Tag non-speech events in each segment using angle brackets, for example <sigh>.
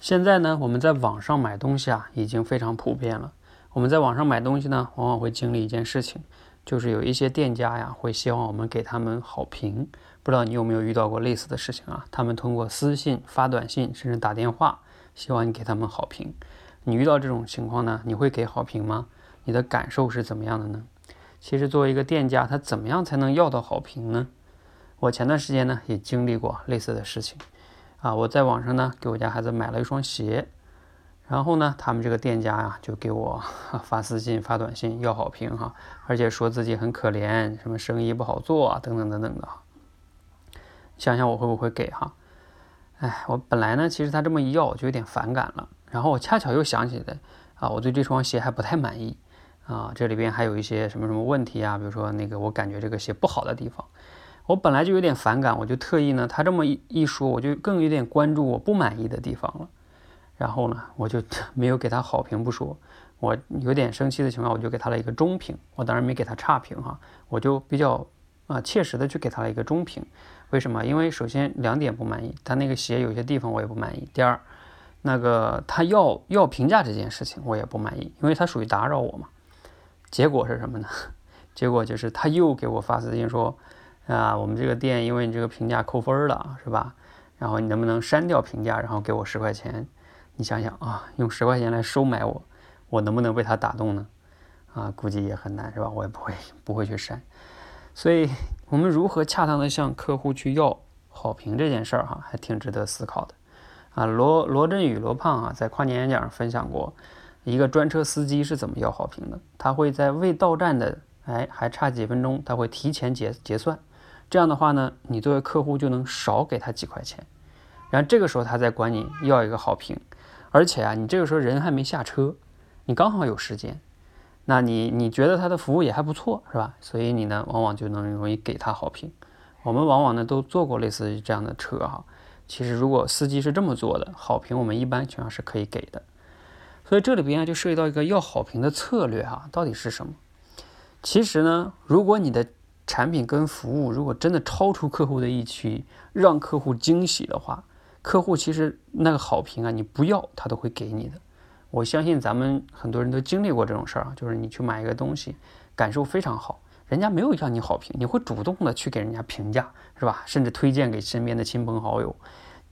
现在呢，我们在网上买东西啊，已经非常普遍了。我们在网上买东西呢，往往会经历一件事情，就是有一些店家呀，会希望我们给他们好评。不知道你有没有遇到过类似的事情啊？他们通过私信、发短信，甚至打电话，希望你给他们好评。你遇到这种情况呢，你会给好评吗？你的感受是怎么样的呢？其实作为一个店家，他怎么样才能要到好评呢？我前段时间呢，也经历过类似的事情。啊，我在网上呢给我家孩子买了一双鞋，然后呢，他们这个店家呀就给我 <laughs> 发私信、发短信要好评哈，而且说自己很可怜，什么生意不好做啊，等等等等的。想想我会不会给哈？哎，我本来呢，其实他这么一要，我就有点反感了。然后我恰巧又想起来，啊，我对这双鞋还不太满意啊，这里边还有一些什么什么问题啊，比如说那个我感觉这个鞋不好的地方。我本来就有点反感，我就特意呢，他这么一一说，我就更有点关注我不满意的地方了。然后呢，我就 <laughs> 没有给他好评不说，我有点生气的情况，我就给他了一个中评。我当然没给他差评哈，我就比较啊切实的去给他了一个中评。为什么？因为首先两点不满意，他那个鞋有些地方我也不满意。第二，那个他要要评价这件事情我也不满意，因为他属于打扰我嘛。结果是什么呢？<laughs> 结果就是他又给我发私信说。啊，我们这个店因为你这个评价扣分了，是吧？然后你能不能删掉评价，然后给我十块钱？你想想啊，用十块钱来收买我，我能不能被他打动呢？啊，估计也很难，是吧？我也不会不会去删。所以，我们如何恰当的向客户去要好评这件事儿，哈，还挺值得思考的。啊，罗罗振宇罗胖啊，在跨年演讲上分享过一个专车司机是怎么要好评的。他会在未到站的，哎，还差几分钟，他会提前结结算。这样的话呢，你作为客户就能少给他几块钱，然后这个时候他再管你要一个好评，而且啊，你这个时候人还没下车，你刚好有时间，那你你觉得他的服务也还不错，是吧？所以你呢，往往就能容易给他好评。我们往往呢都坐过类似于这样的车哈，其实如果司机是这么做的，好评我们一般情况下是可以给的。所以这里边就涉及到一个要好评的策略哈，到底是什么？其实呢，如果你的产品跟服务如果真的超出客户的预期，让客户惊喜的话，客户其实那个好评啊，你不要他都会给你的。我相信咱们很多人都经历过这种事儿啊，就是你去买一个东西，感受非常好，人家没有要你好评，你会主动的去给人家评价，是吧？甚至推荐给身边的亲朋好友，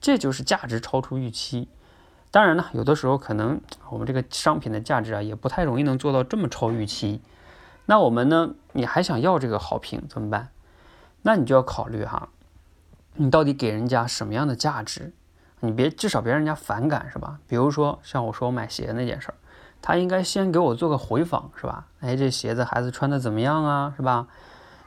这就是价值超出预期。当然呢，有的时候可能我们这个商品的价值啊，也不太容易能做到这么超预期。那我们呢？你还想要这个好评怎么办？那你就要考虑哈，你到底给人家什么样的价值？你别至少别让人家反感是吧？比如说像我说我买鞋那件事儿，他应该先给我做个回访是吧？哎，这鞋子孩子穿的怎么样啊？是吧？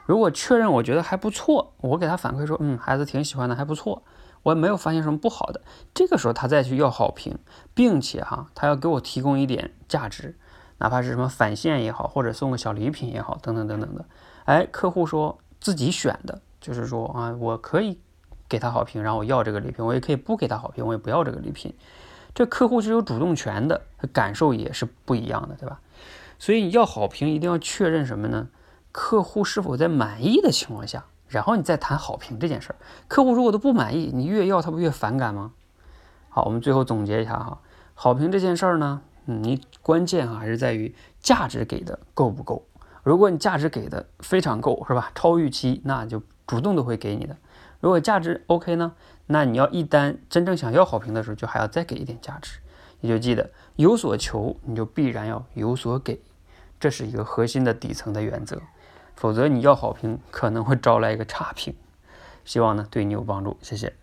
如果确认我觉得还不错，我给他反馈说，嗯，孩子挺喜欢的，还不错，我也没有发现什么不好的。这个时候他再去要好评，并且哈，他要给我提供一点价值。哪怕是什么返现也好，或者送个小礼品也好，等等等等的，哎，客户说自己选的，就是说啊，我可以给他好评，然后我要这个礼品，我也可以不给他好评，我也不要这个礼品，这客户是有主动权的，感受也是不一样的，对吧？所以你要好评一定要确认什么呢？客户是否在满意的情况下，然后你再谈好评这件事儿。客户如果都不满意，你越要他不越反感吗？好，我们最后总结一下哈，好评这件事儿呢。你关键啊还是在于价值给的够不够。如果你价值给的非常够，是吧？超预期，那就主动都会给你的。如果价值 OK 呢，那你要一旦真正想要好评的时候，就还要再给一点价值。你就记得有所求，你就必然要有所给，这是一个核心的底层的原则。否则你要好评，可能会招来一个差评。希望呢对你有帮助，谢谢。